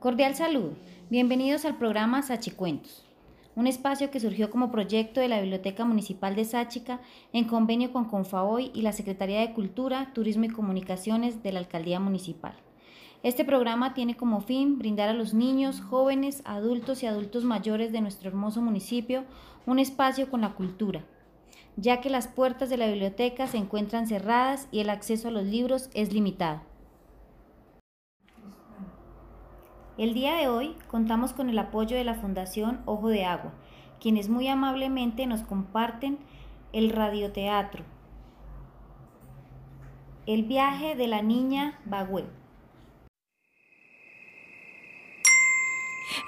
Cordial saludo. Bienvenidos al programa Sachicuentos, un espacio que surgió como proyecto de la Biblioteca Municipal de Sáchica en convenio con Confaboy y la Secretaría de Cultura, Turismo y Comunicaciones de la Alcaldía Municipal. Este programa tiene como fin brindar a los niños, jóvenes, adultos y adultos mayores de nuestro hermoso municipio un espacio con la cultura, ya que las puertas de la biblioteca se encuentran cerradas y el acceso a los libros es limitado. El día de hoy contamos con el apoyo de la Fundación Ojo de Agua, quienes muy amablemente nos comparten el radioteatro, El viaje de la niña Bagüe.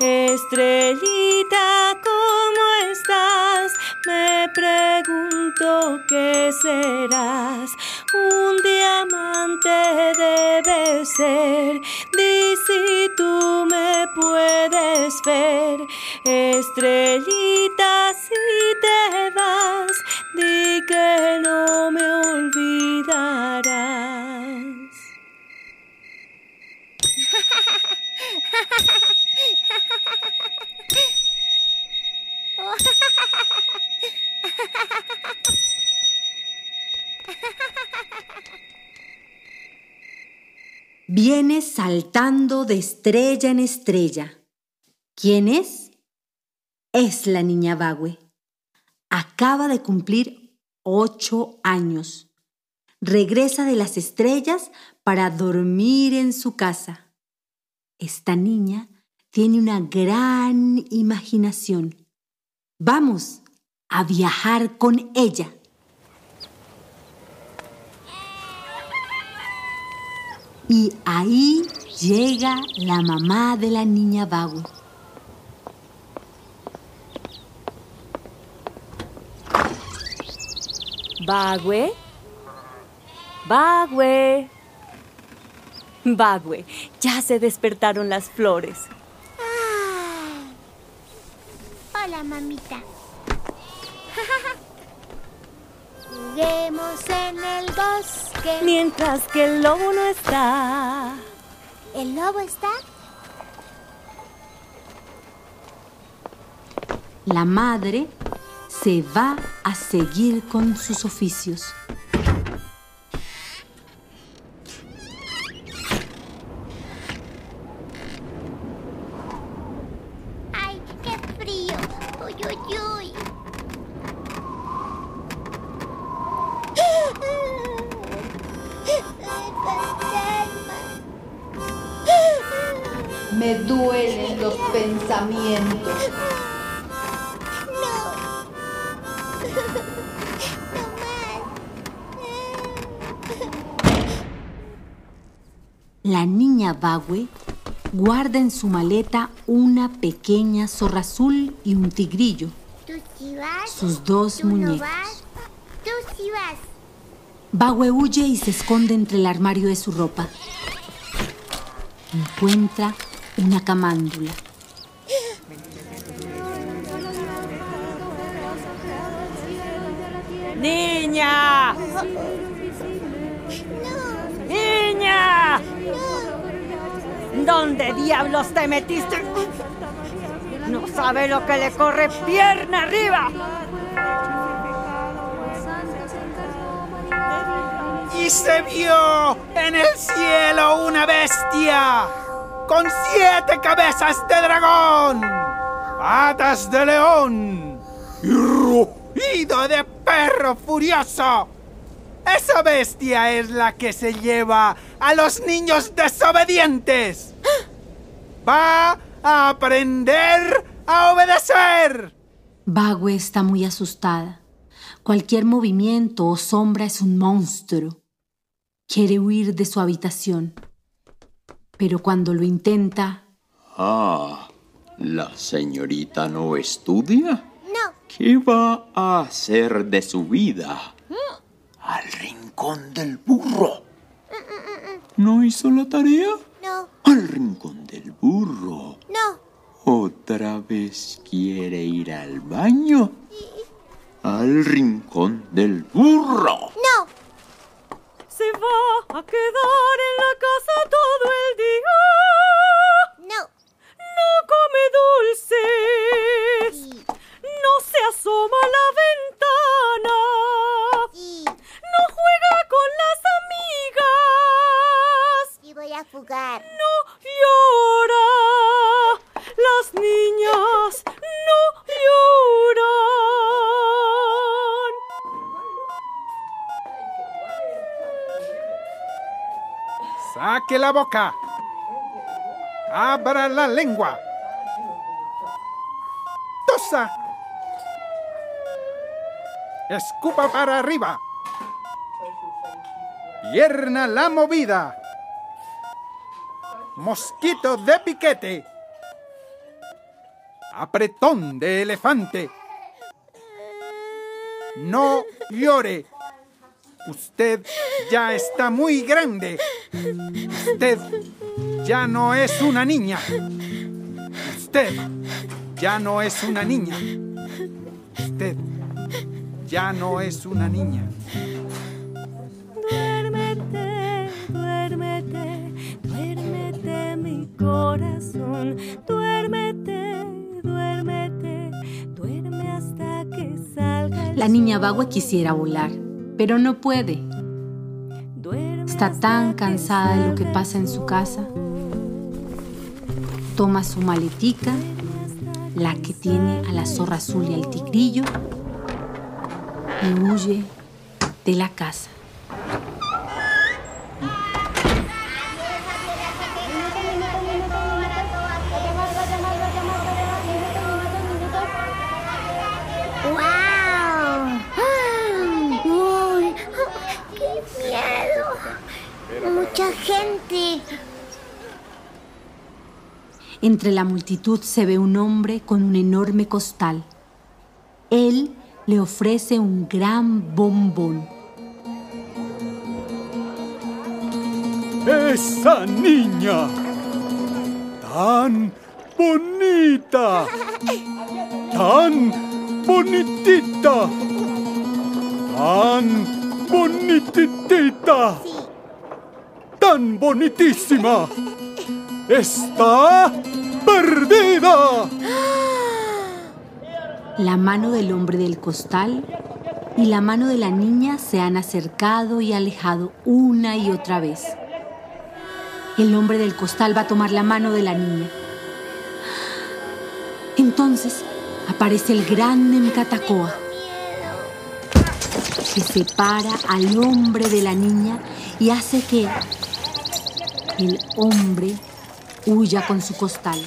Estrellita, ¿cómo estás? Me pregunto qué serás. Un diamante debe ser. Di si tú me puedes ver. Estrellita, si te vas, di que no me olvidarás. Viene saltando de estrella en estrella. ¿Quién es? Es la niña Bagüe. Acaba de cumplir ocho años. Regresa de las estrellas para dormir en su casa. Esta niña tiene una gran imaginación. Vamos a viajar con ella. Y ahí llega la mamá de la niña Bagüe. Bagüe. Bagüe. Bagüe, ya se despertaron las flores. Hola, mamita. Juguemos en el bosque. Mientras que el lobo no está. ¿El lobo está? La madre se va a seguir con sus oficios. Guarda en su maleta una pequeña zorra azul y un tigrillo, ¿Tú sí vas? sus dos ¿Tú no muñecos. vas? ¿Tú sí vas? Bagüe huye y se esconde entre el armario de su ropa. Encuentra una camándula. ¡Niña! ¡Niña! ¿Dónde diablos te metiste? No sabe lo que le corre pierna arriba. Y se vio en el cielo una bestia con siete cabezas de dragón, patas de león y rugido de perro furioso. Esa bestia es la que se lleva a los niños desobedientes. Va a aprender a obedecer. Bagüe está muy asustada. Cualquier movimiento o sombra es un monstruo. Quiere huir de su habitación. Pero cuando lo intenta, Ah, ¿la señorita no estudia? No. ¿Qué va a hacer de su vida? Al rincón del burro. ¿No hizo la tarea? No. Al rincón del burro. No. ¿Otra vez quiere ir al baño? Al rincón del burro. No. Se va a quedar en la casa todo el día. No. No come dulces. La boca. Abra la lengua. Tosa. Escupa para arriba. Pierna la movida. Mosquito de piquete. Apretón de elefante. No llore. Usted ya está muy grande. Usted ya no es una niña. Usted ya no es una niña. Usted ya no es una niña. Duérmete, duérmete, duérmete mi corazón. Duérmete, duérmete, duerme hasta que salga el La niña Bagua quisiera volar, pero no puede. Está tan cansada de lo que pasa en su casa. Toma su maletica, la que tiene a la zorra azul y al tigrillo, y huye de la casa. ¡Wow! ¡Uy! ¡Qué miedo! Mucha gente. Entre la multitud se ve un hombre con un enorme costal. Él le ofrece un gran bombón. Esa niña. Tan bonita. Tan bonitita. Tan bonititita. Tan bonitísima. Está perdida. La mano del hombre del costal y la mano de la niña se han acercado y alejado una y otra vez. El hombre del costal va a tomar la mano de la niña. Entonces aparece el gran Nemcatacoa, que separa al hombre de la niña y hace que el hombre huya con su costal.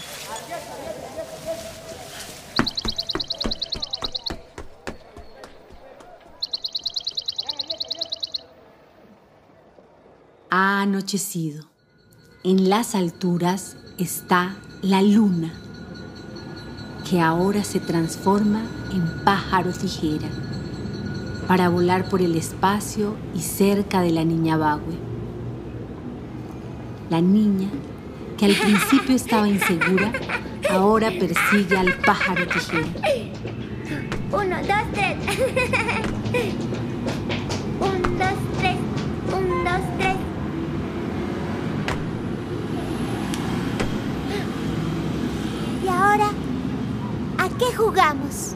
Ha anochecido. En las alturas está la luna, que ahora se transforma en pájaro tijera para volar por el espacio y cerca de la niña Bagüe. La niña, que al principio estaba insegura, ahora persigue al pájaro tijera. Uno, dos, tres. Un, dos, tres. Un, dos, tres. ¿Y ahora? ¿A qué jugamos?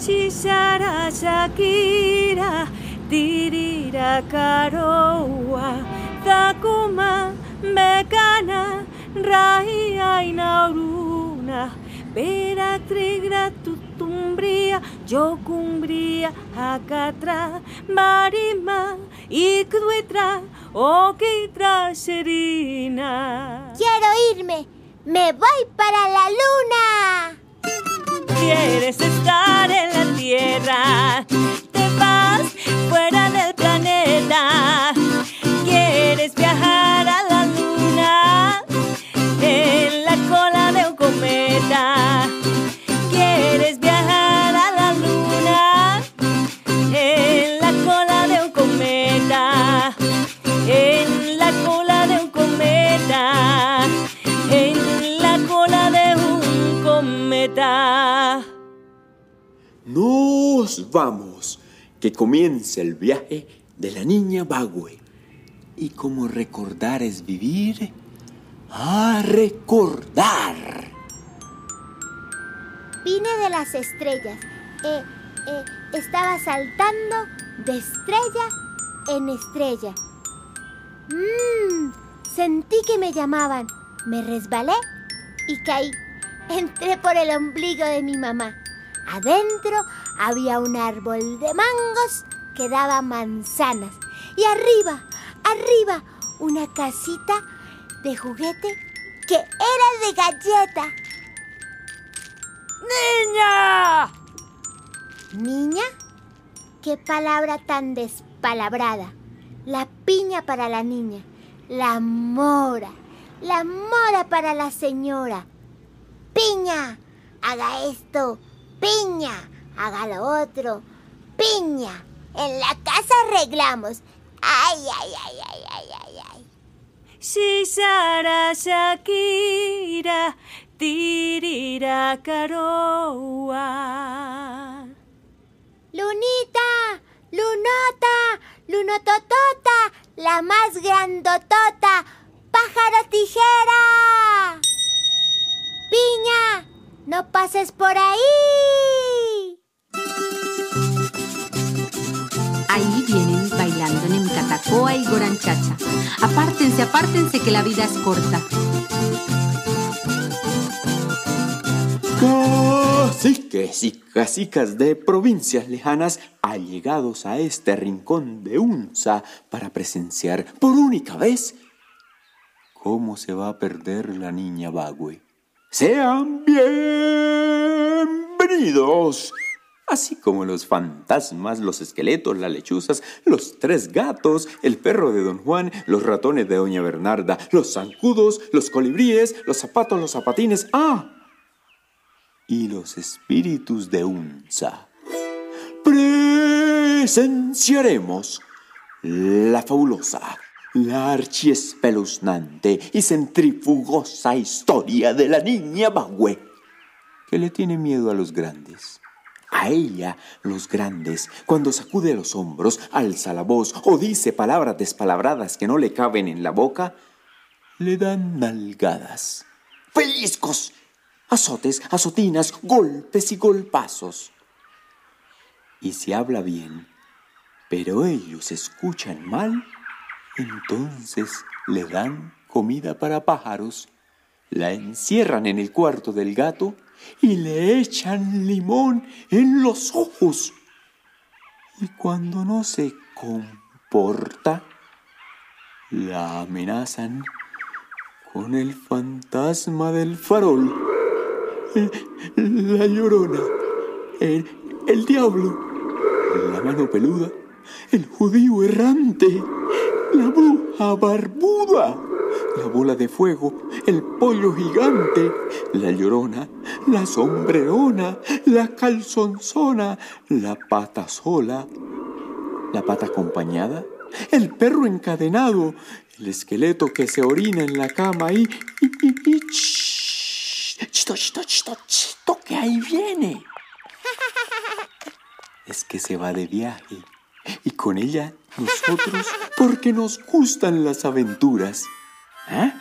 Shishara Shakira, Tirira Karoa, Takuma, Mekana, Raia Inauruna, Pera Trigra Tutumbria, Yocumbria, Acatra, Marima, Ikduetra, Okitra Serina. Quiero irme. Me voy para la luna. Quieres estar en la tierra, te vas fuera del planeta. Nos vamos, que comience el viaje de la niña Bagüe. Y como recordar es vivir, a recordar. Vine de las estrellas. Eh, eh, estaba saltando de estrella en estrella. Mmm, Sentí que me llamaban. Me resbalé y caí. Entré por el ombligo de mi mamá. Adentro había un árbol de mangos que daba manzanas. Y arriba, arriba, una casita de juguete que era de galleta. ¡Niña! ¿Niña? ¿Qué palabra tan despalabrada? La piña para la niña, la mora, la mora para la señora. Piña, haga esto, piña, haga lo otro, piña. En la casa arreglamos. Ay, ay, ay, ay, ay, ay, ay. Shishara Shakira, tirira caroa. Lunita, Lunota, Lunototota, la más grandotota, pájaro tijera. Piña, no pases por ahí. Ahí vienen bailando Nemcatacoa y Goranchacha. Apártense, apártense que la vida es corta. Caciques y cacicas de provincias lejanas allegados a este rincón de Unza para presenciar por única vez cómo se va a perder la niña Bagüe. Sean bienvenidos, así como los fantasmas, los esqueletos, las lechuzas, los tres gatos, el perro de don Juan, los ratones de doña Bernarda, los zancudos, los colibríes, los zapatos, los zapatines, ah, y los espíritus de Unza. Presenciaremos la fabulosa, la archiespeluznante y centrifugosa historia de la niña Bagüe, que le tiene miedo a los grandes. A ella, los grandes, cuando sacude los hombros, alza la voz o dice palabras despalabradas que no le caben en la boca, le dan nalgadas, pellizcos, azotes, azotinas, golpes y golpazos. Y si habla bien, pero ellos escuchan mal, entonces le dan comida para pájaros, la encierran en el cuarto del gato y le echan limón en los ojos. Y cuando no se comporta, la amenazan con el fantasma del farol, la llorona, el diablo, la mano peluda, el judío errante, la bruja barbuda, la bola de fuego, el pollo gigante, la llorona, la sombrerona, la calzonzona, la pata sola, la pata acompañada, el perro encadenado, el esqueleto que se orina en la cama y... y, y, y ch- chito, chito, chito, chito, que ahí viene. Es que se va de viaje y con ella nosotros porque nos gustan las aventuras. ¿Ah?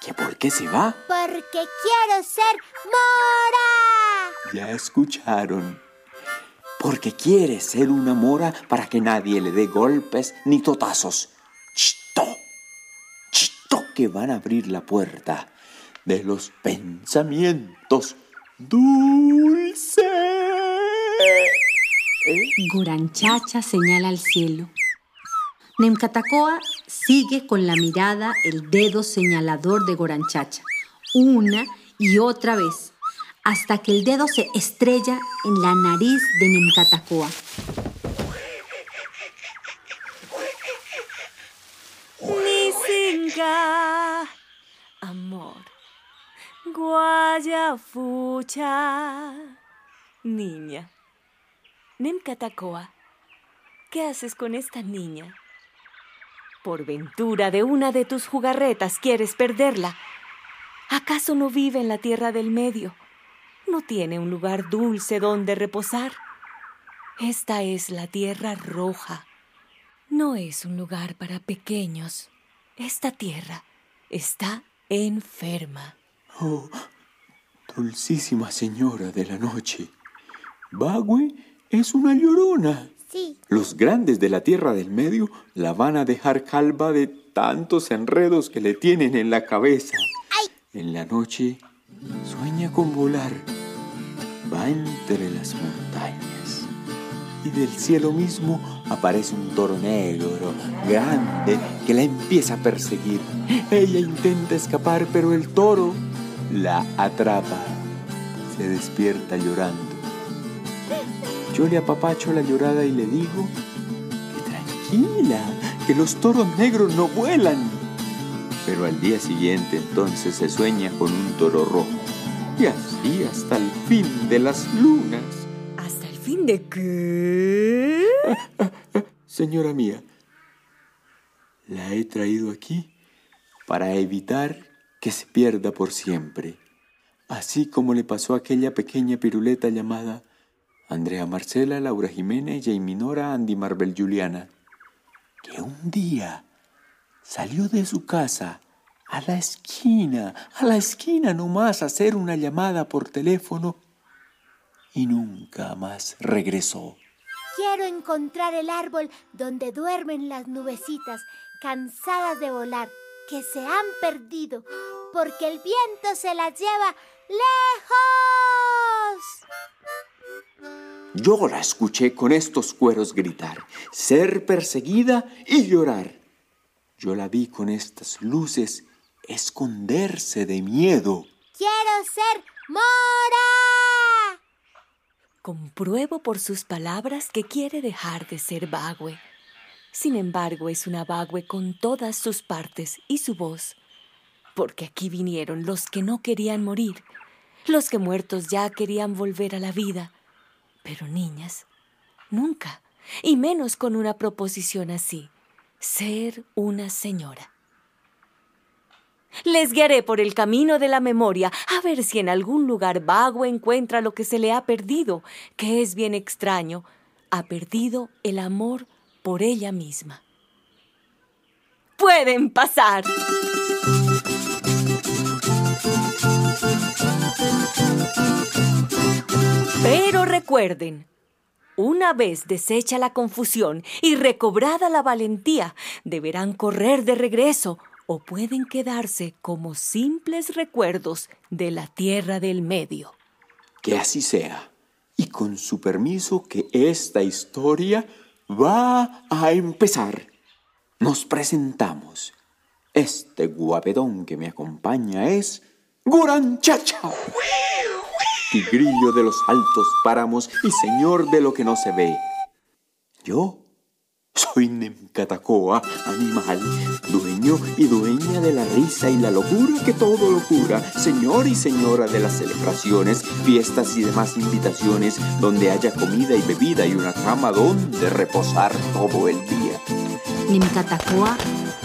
¿Que por qué se va? Porque quiero ser mora. Ya escucharon. Porque quiere ser una mora para que nadie le dé golpes ni totazos. ¡Chito! ¡Chito! Que van a abrir la puerta de los pensamientos dulces. Goranchacha señala al cielo. Nemcatacoa sigue con la mirada el dedo señalador de Goranchacha, una y otra vez, hasta que el dedo se estrella en la nariz de Nemcatacoa. Nisinga, amor. Guayafucha. Niña. Nemcatacoa, ¿qué haces con esta niña? Por ventura de una de tus jugarretas quieres perderla. ¿Acaso no vive en la tierra del medio? ¿No tiene un lugar dulce donde reposar? Esta es la tierra roja. No es un lugar para pequeños. Esta tierra está enferma. Oh, dulcísima señora de la noche. Bagüe es una llorona. Sí, Los grandes de la tierra del medio la van a dejar calva de tantos enredos que le tienen en la cabeza. En la noche sueña con volar. Va entre las montañas y del cielo mismo aparece un toro negro, grande, que la empieza a perseguir. Ella intenta escapar, pero el toro la atrapa. Se despierta llorando. Yo le apapacho la llorada y le digo que tranquila, que los toros negros no vuelan. Pero al día siguiente entonces se sueña con un toro rojo. Y así hasta el fin de las lunas. ¿Hasta el fin de qué? Señora mía, la he traído aquí para evitar que se pierda por siempre, así como le pasó a aquella pequeña piruleta llamada Andrea Marcela, Laura Jiménez, Jamie Nora, Andy Marvel Juliana, que un día salió de su casa a la esquina, a la esquina nomás a hacer una llamada por teléfono y nunca más regresó. Quiero encontrar el árbol donde duermen las nubecitas, cansadas de volar, que se han perdido, porque el viento se las lleva lejos. Yo la escuché con estos cueros gritar, ser perseguida y llorar. Yo la vi con estas luces esconderse de miedo. Quiero ser Mora. Compruebo por sus palabras que quiere dejar de ser Bagüe. Sin embargo, es una Bagüe con todas sus partes y su voz. Porque aquí vinieron los que no querían morir, los que muertos ya querían volver a la vida. Pero niñas, nunca, y menos con una proposición así, ser una señora. Les guiaré por el camino de la memoria a ver si en algún lugar vago encuentra lo que se le ha perdido, que es bien extraño. Ha perdido el amor por ella misma. Pueden pasar. Pero recuerden, una vez deshecha la confusión y recobrada la valentía, deberán correr de regreso o pueden quedarse como simples recuerdos de la tierra del medio. Que así sea. Y con su permiso que esta historia va a empezar. Nos presentamos. Este guapedón que me acompaña es Guranchacha. Tigrillo de los altos páramos y señor de lo que no se ve. Yo soy Nemcatacoa, animal, dueño y dueña de la risa y la locura que todo locura, señor y señora de las celebraciones, fiestas y demás invitaciones, donde haya comida y bebida y una cama donde reposar todo el día. Nemcatacoa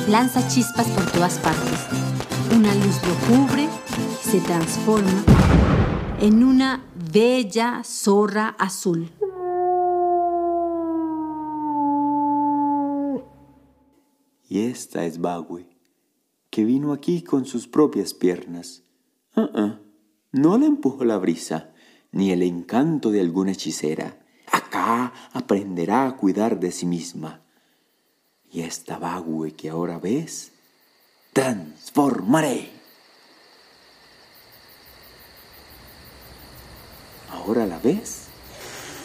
lanza chispas por todas partes. Una luz lo cubre se transforma en una bella zorra azul. Y esta es Bagüe, que vino aquí con sus propias piernas. Ah, ah, No le empujó la brisa, ni el encanto de alguna hechicera. Acá aprenderá a cuidar de sí misma. Y esta Bagüe que ahora ves, transformaré. ¿Ahora la ves?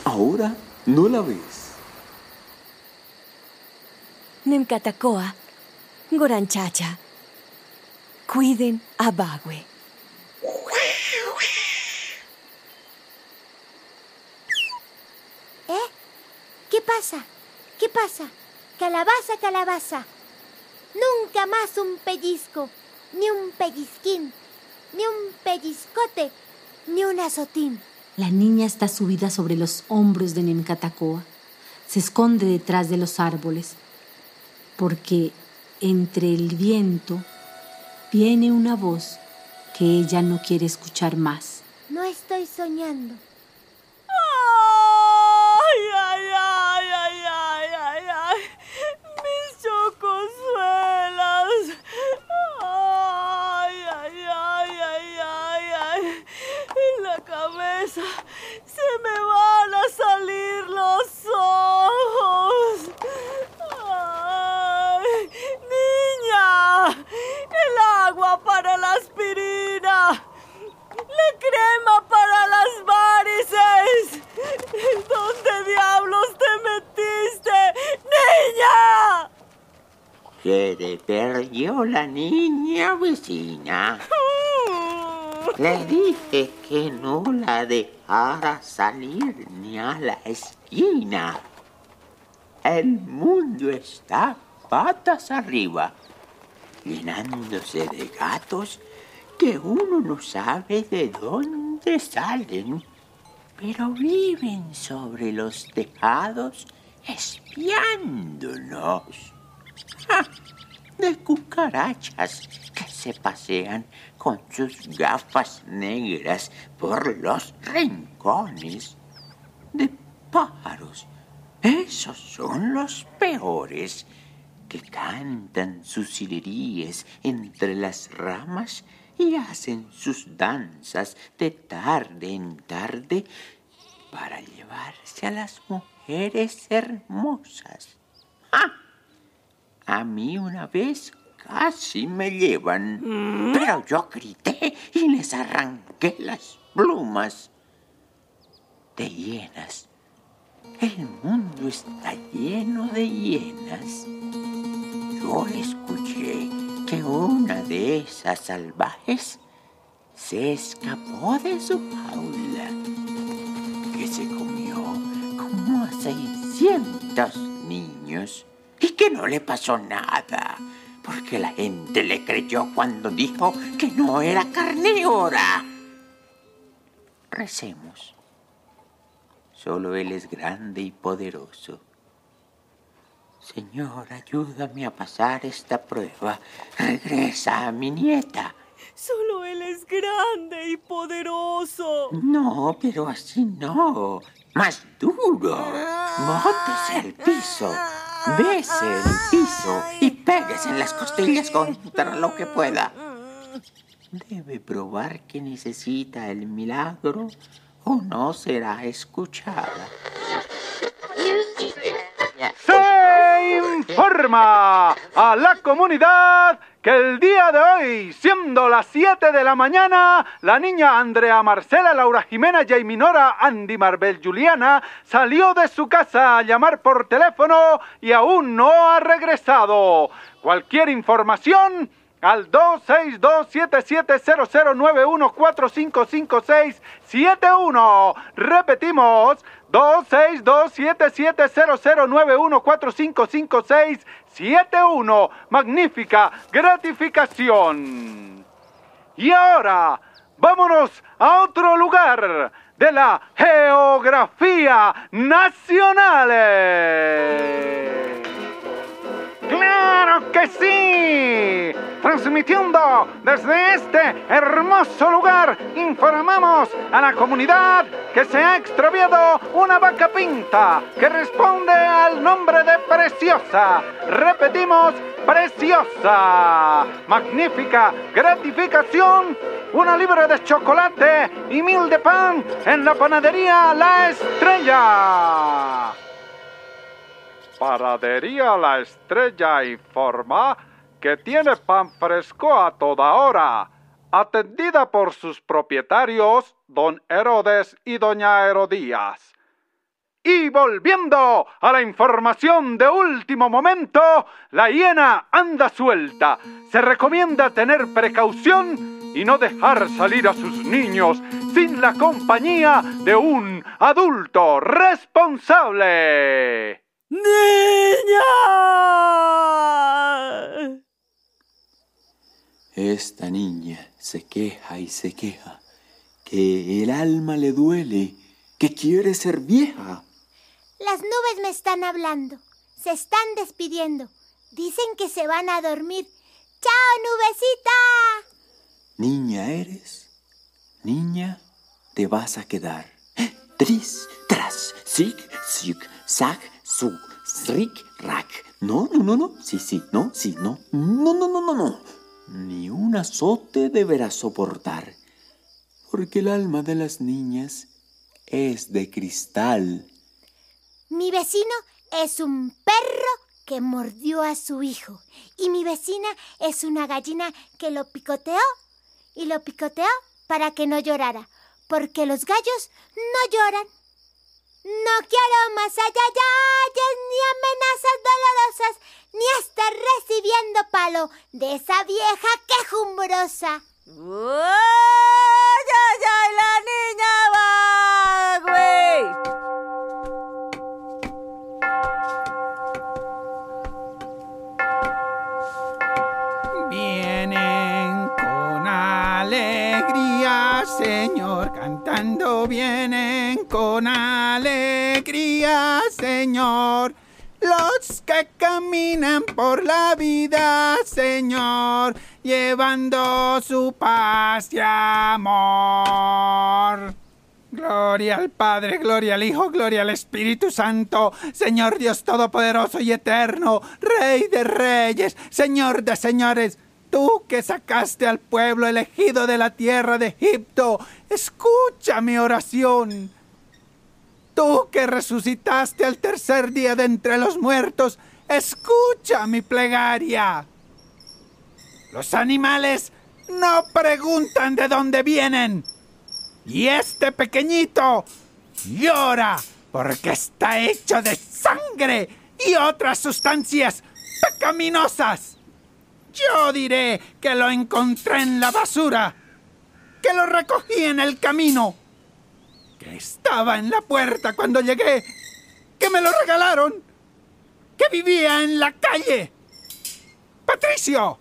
¿Ahora no la ves? Nemcatacoa, Goranchacha, cuiden a Bagüe. ¿Eh? ¿Qué pasa? ¿Qué pasa? Calabaza, calabaza. Nunca más un pellizco, ni un pellizquín, ni un pellizcote, ni un azotín. La niña está subida sobre los hombros de Nemcatacoa. Se esconde detrás de los árboles, porque entre el viento viene una voz que ella no quiere escuchar más. No estoy soñando. ¡Ay, ay, ay, ay, ay, ay, ay! ¡Mis chocosuelas! ¡Ay, ay, ay, ay, ay, ay! En la cabeza se me van a salir los ojos. ¡Ay! ¡Niña! Se perdió la niña vecina. Le dije que no la dejara salir ni a la esquina. El mundo está patas arriba, llenándose de gatos que uno no sabe de dónde salen, pero viven sobre los tejados espiándonos. De cucarachas que se pasean con sus gafas negras por los rincones. De pájaros. Esos son los peores que cantan sus sireríes entre las ramas y hacen sus danzas de tarde en tarde para llevarse a las mujeres hermosas. ¡Ah! A mí una vez casi me llevan, pero yo grité y les arranqué las plumas. De hienas. El mundo está lleno de hienas. Yo escuché que una de esas salvajes se escapó de su jaula, que se comió como a 600 niños y que no le pasó nada, porque la gente le creyó cuando dijo que no era carnívora. Recemos. Solo Él es grande y poderoso. Señor, ayúdame a pasar esta prueba. Regresa a mi nieta. Solo Él es grande y poderoso. No, pero así no. Más duro. Mótese al piso. Bese el piso y péguese en las costillas contra lo que pueda. Debe probar que necesita el milagro o no será escuchada. Se informa a la comunidad que el día de hoy, siendo las 7 de la mañana, la niña Andrea Marcela Laura Jimena Jaiminora Andy Marbel Juliana salió de su casa a llamar por teléfono y aún no ha regresado. Cualquier información al 262770091455671. Repetimos, 262770091455671. Magnífica gratificación. Y ahora, vámonos a otro lugar de la geografía nacional. ¡Claro que sí! Transmitiendo desde este hermoso lugar, informamos a la comunidad que se ha extraviado una vaca pinta que responde al nombre de Preciosa. Repetimos, Preciosa. Magnífica gratificación. Una libra de chocolate y mil de pan en la panadería La Estrella. Panadería La Estrella informa que tiene pan fresco a toda hora, atendida por sus propietarios, don Herodes y doña Herodías. Y volviendo a la información de último momento, la hiena anda suelta. Se recomienda tener precaución y no dejar salir a sus niños sin la compañía de un adulto responsable. ¡Niña! Esta niña se queja y se queja, que el alma le duele, que quiere ser vieja. Las nubes me están hablando. Se están despidiendo. Dicen que se van a dormir. ¡Chao, nubecita! Niña eres, niña te vas a quedar. Tris, tras, sig, sig, sag, su, srik, rak. No, no, no, no. Sí, sí, no, sí, no. No, no, no, no, no. Ni un azote deberás soportar, porque el alma de las niñas es de cristal. Mi vecino es un perro que mordió a su hijo. Y mi vecina es una gallina que lo picoteó. Y lo picoteó para que no llorara. Porque los gallos no lloran. No quiero más ayayayes, ni amenazas dolorosas, ni estar recibiendo palo de esa vieja quejumbrosa. ¡Ay, ay, ay, la niña va, güey! Vienen con alegría, Señor, cantando vienen Señor. Los que caminan por la vida, Señor, llevando su paz y amor. Gloria al Padre, gloria al Hijo, gloria al Espíritu Santo, Señor Dios Todopoderoso y Eterno, Rey de Reyes, Señor de Señores. Tú que sacaste al pueblo elegido de la tierra de Egipto, escucha mi oración. Tú que resucitaste al tercer día de entre los muertos, escucha mi plegaria. Los animales no preguntan de dónde vienen. Y este pequeñito llora porque está hecho de sangre y otras sustancias pecaminosas. Yo diré que lo encontré en la basura, que lo recogí en el camino, que estaba en la puerta cuando llegué, que me lo regalaron, que vivía en la calle. Patricio.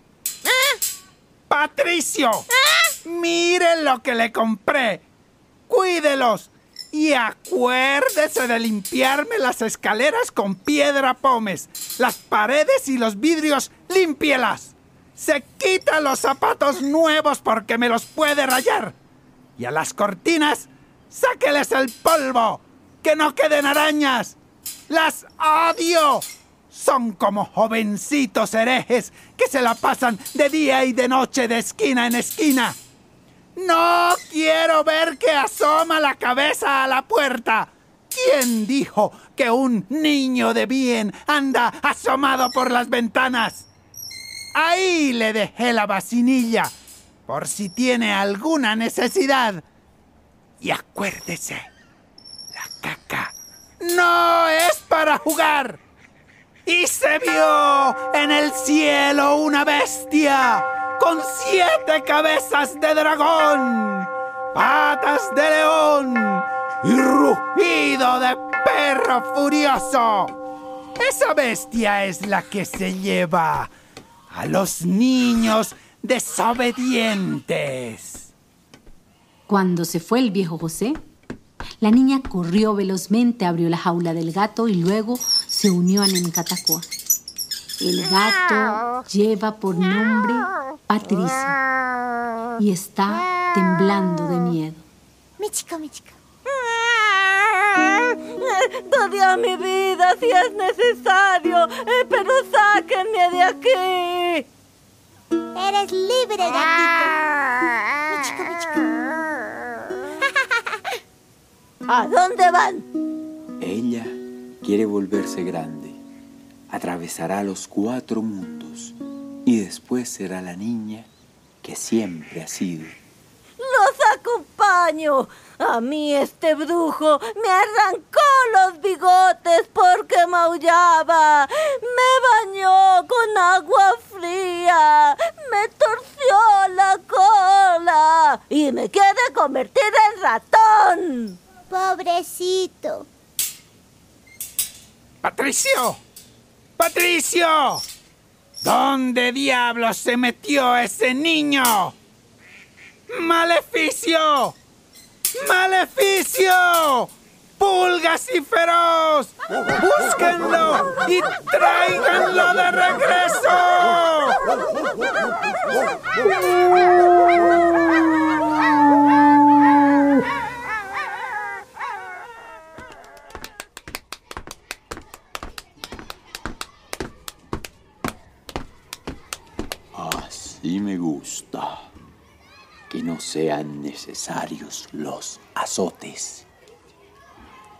Patricio. Mire lo que le compré. Cuídelos. Y acuérdese de limpiarme las escaleras con piedra pómez. Las paredes y los vidrios, límpielas. Se quita los zapatos nuevos porque me los puede rayar. Y a las cortinas, sáqueles el polvo. Que no queden arañas. Las odio. Son como jovencitos herejes que se la pasan de día y de noche de esquina en esquina. No quiero ver que asoma la cabeza a la puerta. ¿Quién dijo que un niño de bien anda asomado por las ventanas? Ahí le dejé la vacinilla, por si tiene alguna necesidad. Y acuérdese, la caca no es para jugar. Y se vio en el cielo una bestia con siete cabezas de dragón, patas de león y rugido de perro furioso. Esa bestia es la que se lleva a los niños desobedientes. Cuando se fue el viejo José, la niña corrió velozmente, abrió la jaula del gato y luego se unió a Nemcatacoa. El gato lleva por nombre Patricio y está temblando de miedo. Michico, Michico. Todavía mi vida si es necesario, eh, pero sáquenme de aquí. Eres libre, gatito. Michico, Michico. ¿A dónde van? Ella quiere volverse grande. Atravesará los cuatro mundos y después será la niña que siempre ha sido. Los acompaño. A mí este brujo me arrancó los bigotes porque maullaba. Me bañó con agua fría. Me torció la cola. Y me quiere convertir en ratón. Pobrecito. ¡Patricio! ¡Patricio! ¿Dónde diablos se metió ese niño? ¡Maleficio! ¡Maleficio! ¡Pulgas y feroz! ¡Búsquenlo y tráiganlo de regreso! Así me gusta. Que no sean necesarios los azotes.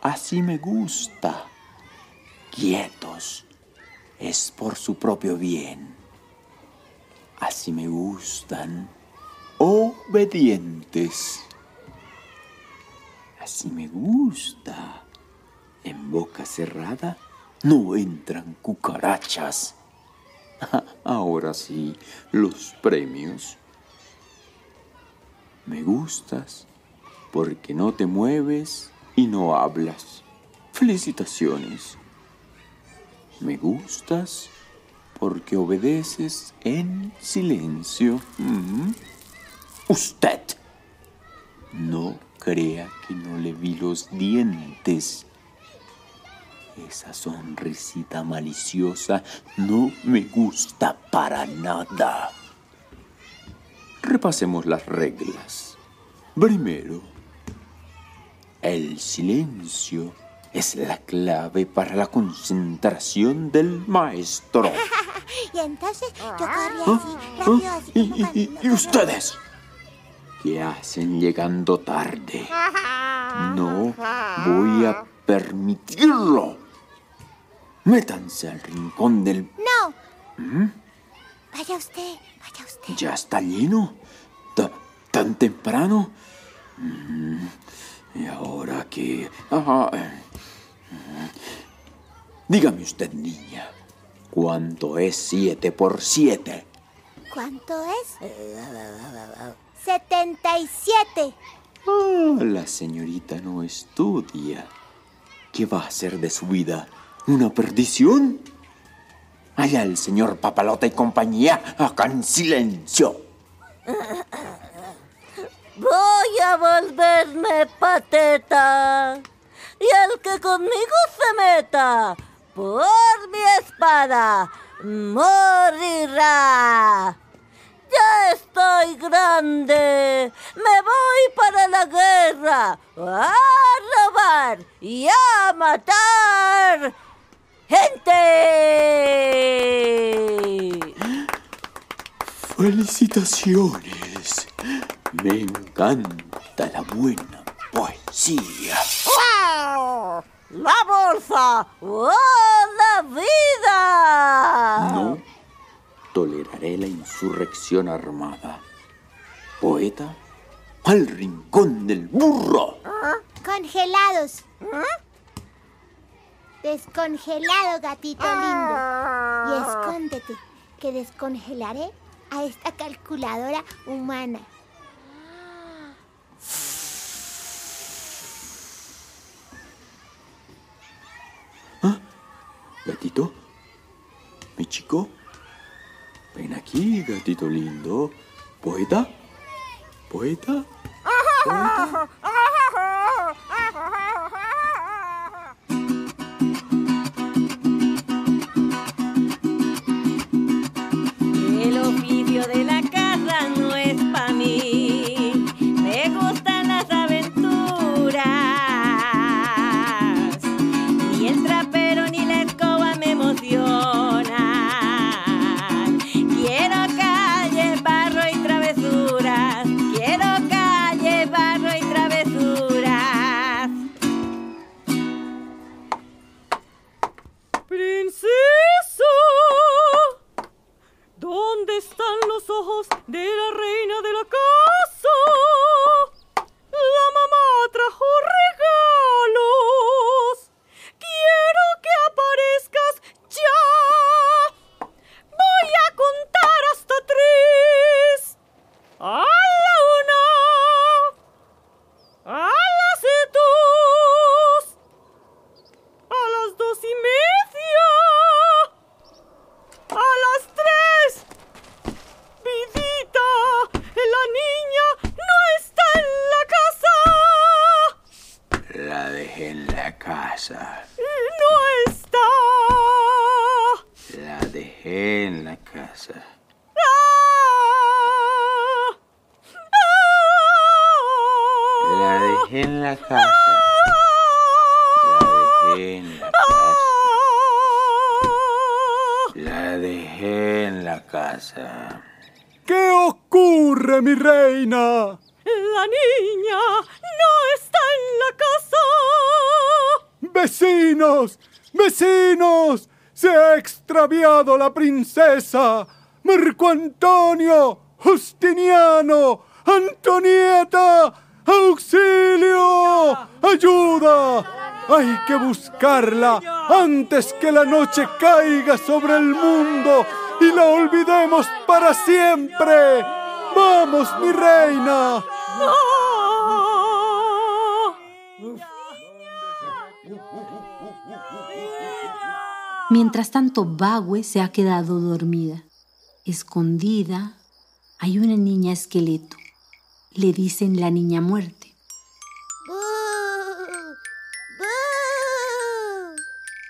Así me gusta. Quietos. Es por su propio bien. Así me gustan. Obedientes. Así me gusta. En boca cerrada no entran cucarachas. Ahora sí, los premios. Me gustas porque no te mueves y no hablas. Felicitaciones. Me gustas porque obedeces en silencio. Mm. Usted. No crea que no le vi los dientes. Esa sonrisita maliciosa no me gusta para nada. Repasemos las reglas. Primero, el silencio es la clave para la concentración del maestro. Y entonces yo corrí ¿Ah? así, ¿Ah? rápido así. ¿Y, como y- y- y ustedes? ¿Qué hacen llegando tarde? No voy a permitirlo. Métanse al rincón del... No, ¿Mm? vaya usted, vaya usted. ¿Ya está lleno? ¿Ta- ¿Tan temprano? Mm, ¿Y ahora? Ajá. mm. Dígame usted, niña, ¿cuánto es siete por siete? ¿Cuánto es? 77. Ah, la señorita no estudia. ¿Qué va a hacer de su vida? ¿Una perdición? Allá el señor Papalota y compañía, acá en silencio. Voy a volverme pateta. Y el que conmigo se meta por mi espada morirá. Ya estoy grande. Me voy para la guerra a robar y a matar gente. Felicitaciones. Me encanta la buena poesía. ¡Wow! ¡La bolsa! ¡Oh, la vida! No toleraré la insurrección armada. Poeta, al rincón del burro. Congelados. Descongelado, gatito lindo. Y escóndete, que descongelaré a esta calculadora humana. Gatito, mi chico, ven aquí, gatito lindo. Poeta, poeta, poeta. ¡Vecinos! ¡Se ha extraviado la princesa! ¡Marco Antonio! ¡Justiniano! ¡Antonieta! ¡Auxilio! ¡Ayuda! Hay que buscarla antes que la noche caiga sobre el mundo y la olvidemos para siempre. ¡Vamos, mi reina! Mientras tanto, Bagüe se ha quedado dormida. Escondida, hay una niña esqueleto. Le dicen la niña muerte. ¡Bú!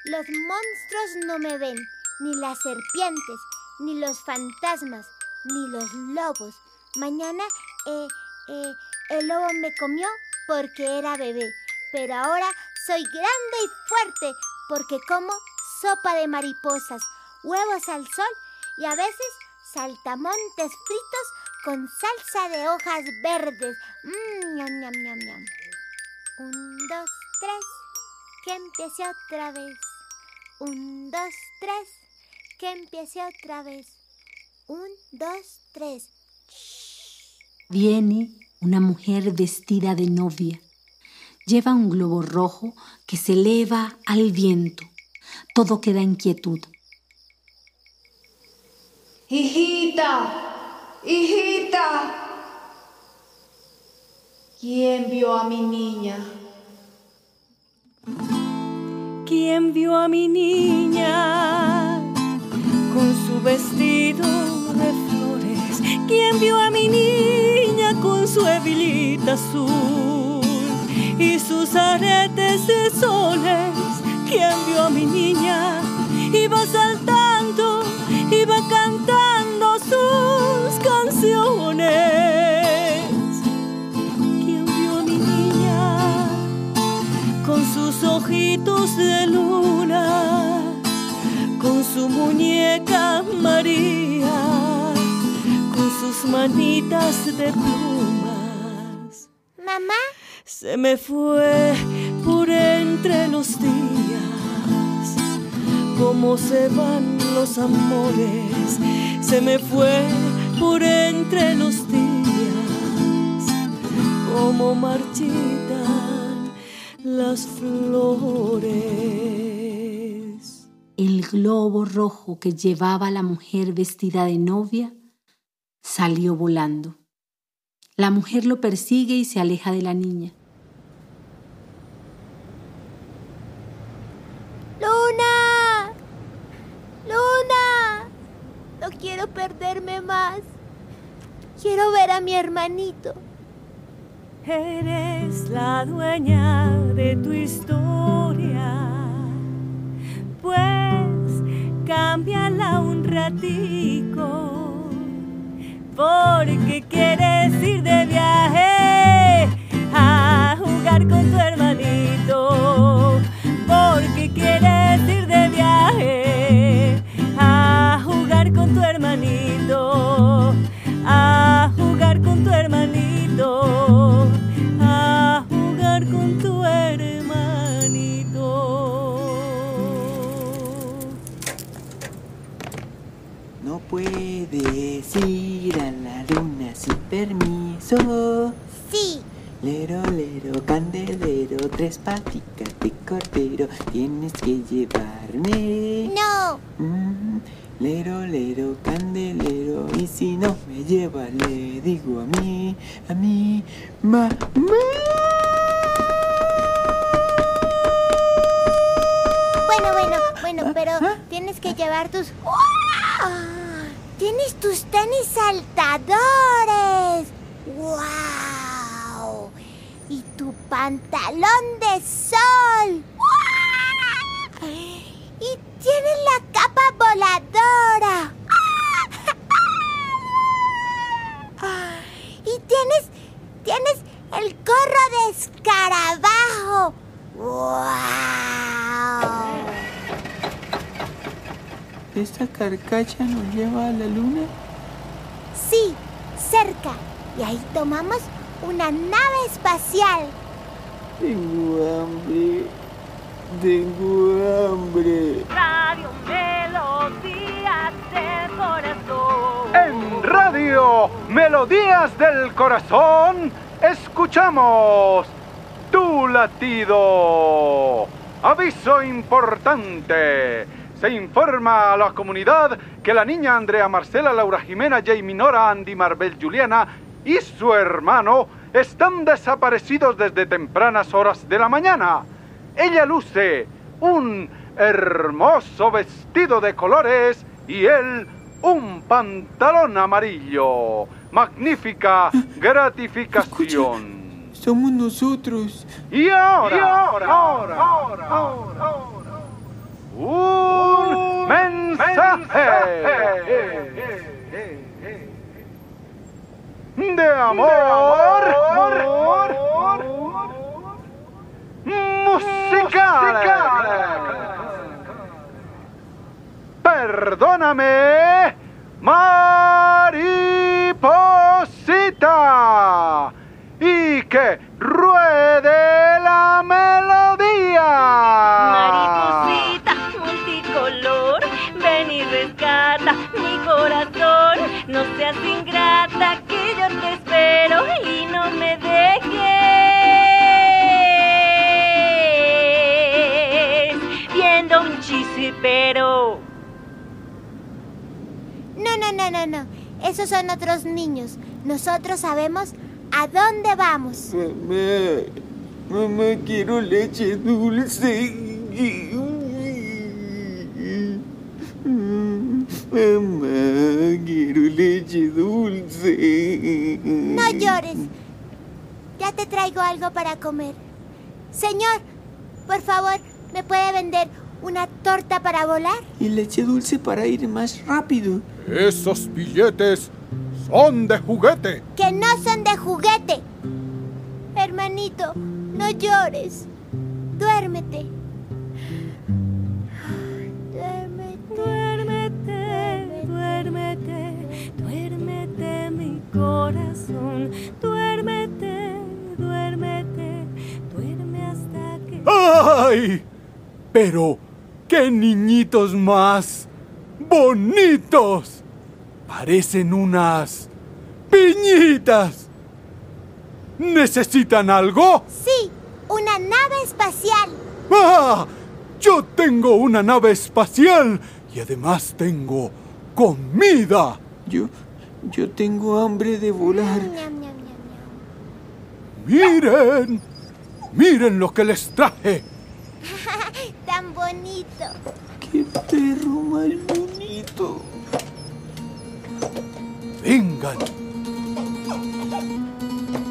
Los monstruos no me ven, ni las serpientes, ni los fantasmas, ni los lobos. Mañana eh, eh, el lobo me comió porque era bebé, pero ahora soy grande y fuerte porque como sopa de mariposas, huevos al sol y a veces saltamontes fritos con salsa de hojas verdes. Mmm, ñam, ñam, ñam, ñam. Un, dos, tres, que empiece otra vez. Un, dos, tres, que empiece otra vez. Un, dos, tres. Viene una mujer vestida de novia. Lleva un globo rojo que se eleva al viento. Todo queda en quietud. Hijita, hijita. ¿Quién vio a mi niña? ¿Quién vio a mi niña con su vestido de flores? ¿Quién vio a mi niña con su hebilita azul y sus aretes de soles? ¿Quién vio a mi niña? Iba saltando, iba cantando sus canciones. ¿Quién vio a mi niña con sus ojitos de luna? Con su muñeca María, con sus manitas de plumas. Mamá, Se me fue por entre los días, como se van los amores. Se me fue por entre los días, como marchitan las flores. El globo rojo que llevaba la mujer vestida de novia salió volando. La mujer lo persigue y se aleja de la niña. Luna. Luna. No quiero perderme más. Quiero ver a mi hermanito. Eres la dueña de tu historia, pues cámbiala un ratico, porque quieres ir de viaje a jugar con tu hermanito, porque quieres ir de viaje hermanito, a jugar con tu hermanito. No puedes ir a la luna sin permiso. Sí. Lero, lero, candelero, tres patitas de cordero, tienes que llevarme. No. Mm, lero, lero, candelero, y si no me lleva, le digo a mí, a mí, mamá. Bueno, bueno, bueno, pero tienes que llevar tus... ¡Wow! Tienes tus tenis saltadores. ¡Wow! Pantalón de sol. Y tienes la capa voladora. Y tienes, tienes el gorro de escarabajo. ¡Wow! ¿Esta carcacha nos lleva a la luna? Sí, cerca. Y ahí tomamos una nave espacial. Tengo hambre. Tengo hambre. Radio Melodías del Corazón. En Radio Melodías del Corazón escuchamos tu latido. Aviso importante. Se informa a la comunidad que la niña Andrea Marcela Laura Jimena Jamie Nora Andy Marbel Juliana y su hermano están desaparecidos desde tempranas horas de la mañana. Ella luce un hermoso vestido de colores y él un pantalón amarillo. Magnífica gratificación. Somos nosotros. Y ahora, y ahora, ahora, ahora, ahora, un mensaje de amor, musical. Perdóname, mariposita, y que No, no. Esos son otros niños. Nosotros sabemos a dónde vamos. Mamá, mamá, quiero leche dulce. Mamá, quiero leche dulce. No llores. Ya te traigo algo para comer. Señor, por favor, ¿me puede vender una torta para volar? Y leche dulce para ir más rápido. Esos billetes son de juguete. Que no son de juguete. Hermanito, no llores. Duérmete. Duérmete, duérmete, duérmete mi corazón. Duérmete, duérmete, duerme hasta que... ¡Ay! Pero, ¡qué niñitos más bonitos! Parecen unas piñitas. ¿Necesitan algo? Sí, una nave espacial. ¡Ah! Yo tengo una nave espacial y además tengo comida. Yo, yo tengo hambre de volar. Miren, miren lo que les traje. Tan bonito. ¡Qué perro más bonito! Vengan.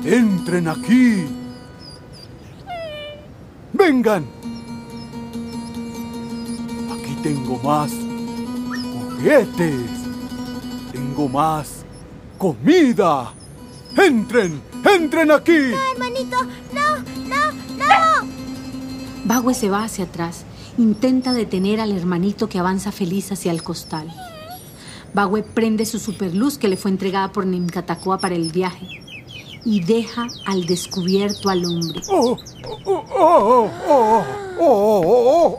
Entren aquí. Vengan. Aquí tengo más juguetes. Tengo más comida. Entren, entren aquí. No, hermanito, no, no, no. Bagüe se va hacia atrás, intenta detener al hermanito que avanza feliz hacia el costal. Bagüe prende su superluz que le fue entregada por Nimcatacoa para el viaje y deja al descubierto al hombre. Oh, oh,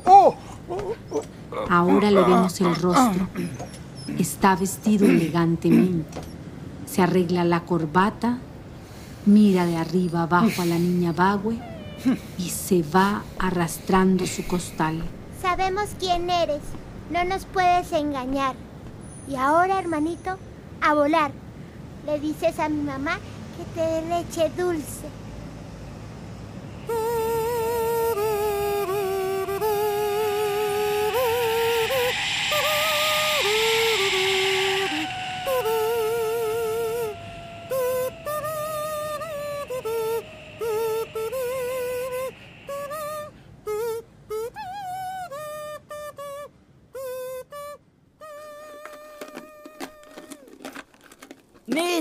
oh. Ahora le vemos el rostro. Está vestido elegantemente. Se arregla la corbata, mira de arriba abajo a la niña Bagüe y se va arrastrando su costal. Sabemos quién eres. No nos puedes engañar. Y ahora, hermanito, a volar. Le dices a mi mamá que te dé leche dulce.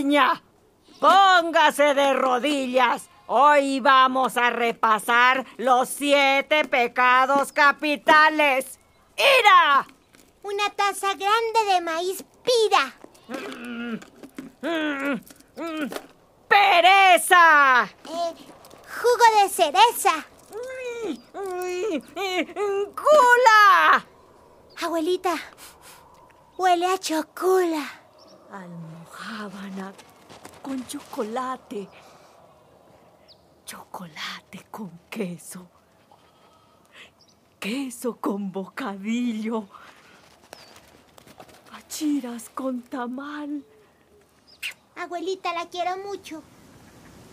Niña, póngase de rodillas. Hoy vamos a repasar los siete pecados capitales. ¡Ira! Una taza grande de maíz pira. ¡Pereza! Eh, jugo de cereza. ¡Cula! Abuelita, huele a chocola. Almohábana con chocolate. chocolate con queso, queso con bocadillo, achiras con tamal. Abuelita, la quiero mucho.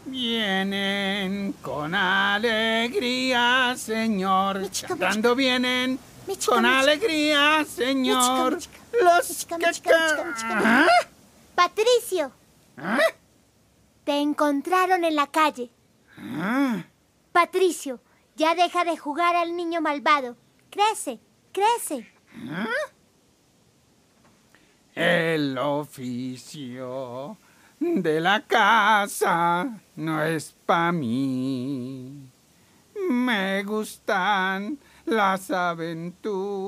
Vienen con alegría, Señor. Cantando vienen con alegría, Señor. Los que... ¿Ah? Patricio, ¿Ah? te encontraron en la calle. ¿Ah? Patricio, ya deja de jugar al niño malvado. Crece, crece. El oficio de la casa no es para mí. Me gustan las aventuras.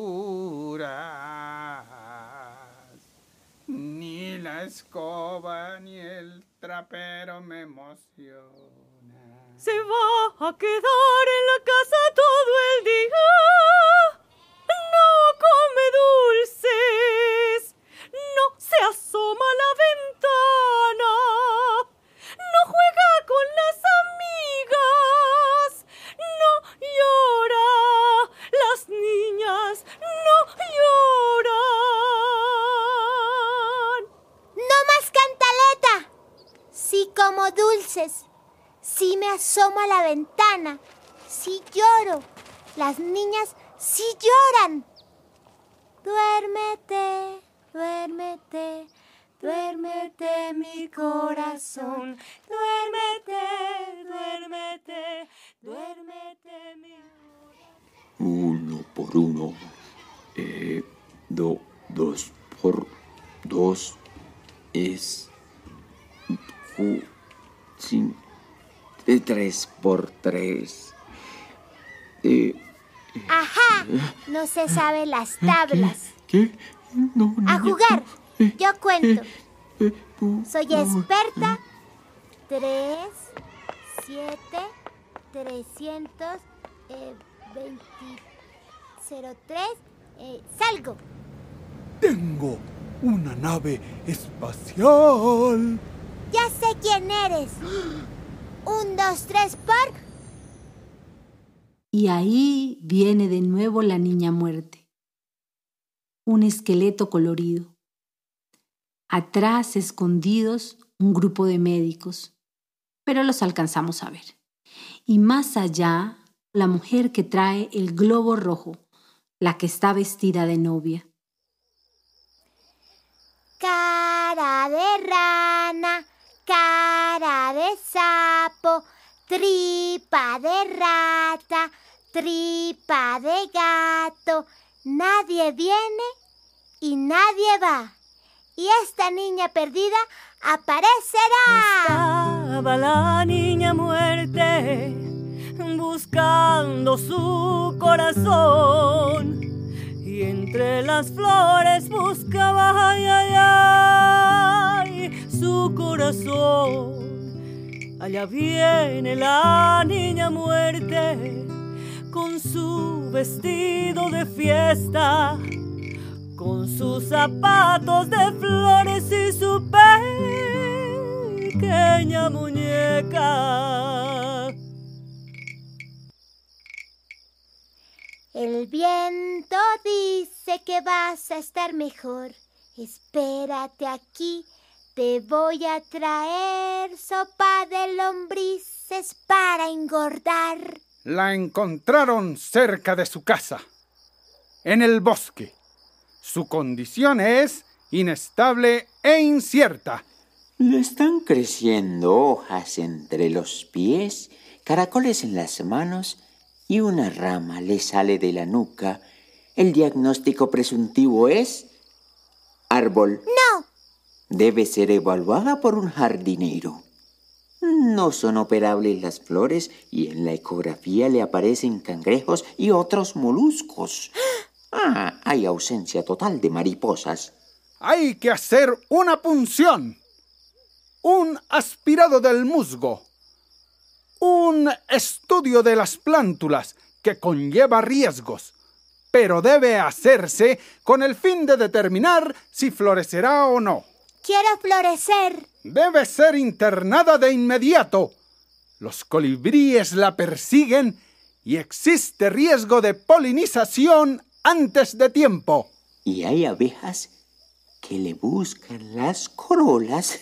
Ni la escoba ni el trapero me emociona. Se va a quedar en la casa todo el día. No come dulces. No se asoma la dulces. Sí me asomo a la ventana. Sí lloro. Las niñas sí lloran. Duérmete, duérmete, duérmete mi corazón. Duérmete, duérmete, duérmete mi Uno por uno. Eh, do- dos por dos es. Cin- eh, tres por tres. Eh, Ajá, no se sabe las tablas. ¿Qué? No, A niña, jugar. Yo cuento. eh, por Soy favor. experta. Tres, siete, trescientos, eh, veinti, cero tres, eh, salgo. Tengo una nave espacial. Ya sé quién eres. Un, dos, tres, por. Y ahí viene de nuevo la niña muerte. Un esqueleto colorido. Atrás, escondidos, un grupo de médicos. Pero los alcanzamos a ver. Y más allá, la mujer que trae el globo rojo, la que está vestida de novia. Cara de rana, cara de sapo, tripa de rata, tripa de gato. Nadie viene y nadie va. Y esta niña perdida aparecerá. Estaba la niña muerte buscando su corazón y entre las flores buscaba ay, ay, su corazón. Allá viene la niña muerte con su vestido de fiesta, con sus zapatos de flores y su pequeña muñeca. El viento dice que vas a estar mejor. Espérate aquí, te voy a traer sopa de lombrices para engordar. La encontraron cerca de su casa, en el bosque. Su condición es inestable e incierta. Le están creciendo hojas entre los pies, caracoles en las manos y una rama le sale de la nuca. El diagnóstico presuntivo es árbol. No, Debe ser evaluada por un jardinero. No son operables las flores y en la ecografía le aparecen cangrejos y otros moluscos. Ah, hay ausencia total de mariposas. Hay que hacer una punción, un aspirado del musgo, un estudio de las plántulas que conlleva riesgos, pero debe hacerse con el fin de determinar si florecerá o no. Quiero florecer. Debe ser internada de inmediato. Los colibríes la persiguen y existe riesgo de polinización antes de tiempo. Y hay abejas que le buscan las corolas.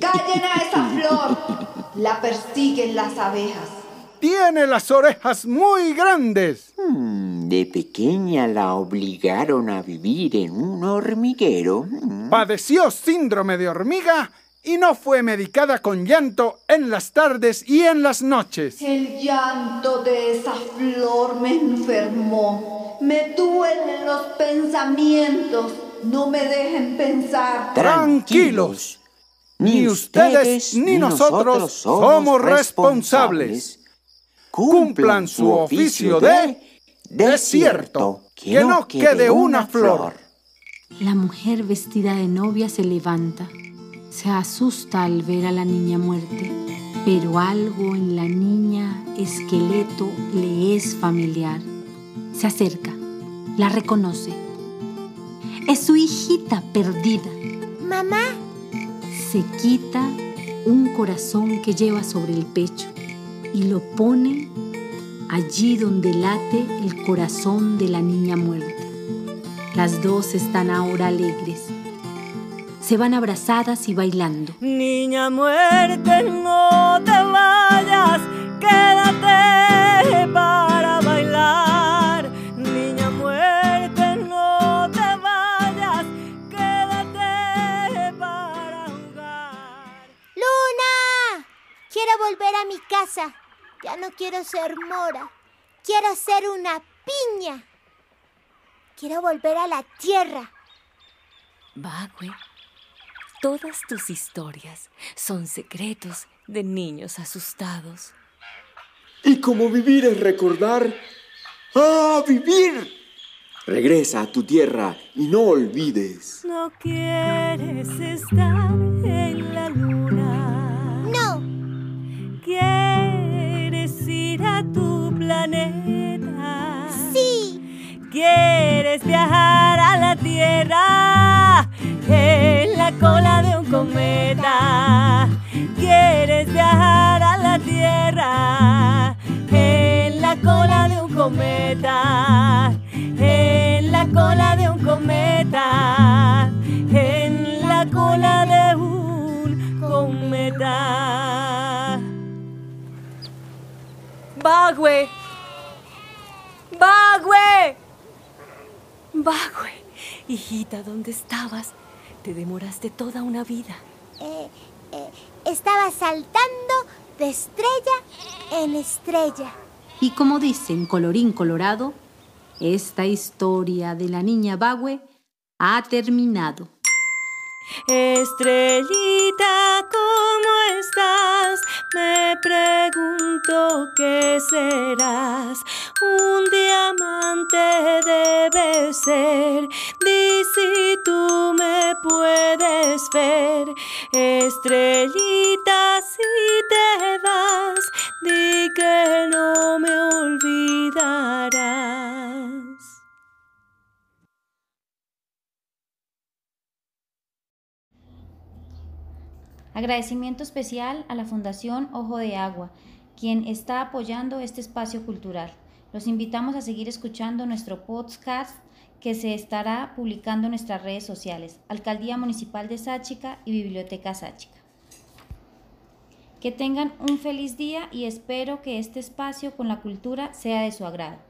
¡Callen a esa flor! La persiguen las abejas. Tiene las orejas muy grandes. Mm, de pequeña la obligaron a vivir en un hormiguero. Mm. Padeció síndrome de hormiga y no fue medicada con llanto en las tardes y en las noches. El llanto de esa flor me enfermó. Me duelen los pensamientos. No me dejen pensar. Tranquilos. Ni ustedes ni nosotros somos responsables. Cumplan su oficio de desierto. Que no quede una flor. La mujer vestida de novia se levanta. Se asusta al ver a la niña muerte, pero algo en la niña esqueleto le es familiar. Se acerca, la reconoce. Es su hijita perdida. Mamá, Se quita un corazón que lleva sobre el pecho y lo pone allí donde late el corazón de la niña muerta. Las dos están ahora alegres. Se van abrazadas y bailando. Niña muerte, no te vayas, quédate para volver a mi casa. Ya no quiero ser mora. Quiero ser una piña. Quiero volver a la tierra. Bagüe, todas tus historias son secretos de niños asustados. Y como vivir es recordar, ¡ah, vivir! Regresa a tu tierra y no olvides. No quieres estar en la luna. Quieres ir a tu planeta. sí, Quieres viajar a la Tierra Bagüe. Bagüe. Bagüe, hijita, ¿dónde estabas? Te demoraste toda una vida. eh, eh, estaba saltando de estrella en estrella. Y como dicen colorín colorado, esta historia de la niña Bagüe ha terminado. Estrellita, ¿cómo estás? Me pregunto qué serás. Un diamante debe ser. Di si tú me puedes ver. Estrellita, si te vas, di que no me olvidarás. Agradecimiento especial a la Fundación Ojo de Agua, quien está apoyando este espacio cultural. Los invitamos a seguir escuchando nuestro podcast que se estará publicando en nuestras redes sociales, Alcaldía Municipal de Sáchica y Biblioteca Sáchica. Que tengan un feliz día y espero que este espacio con la cultura sea de su agrado.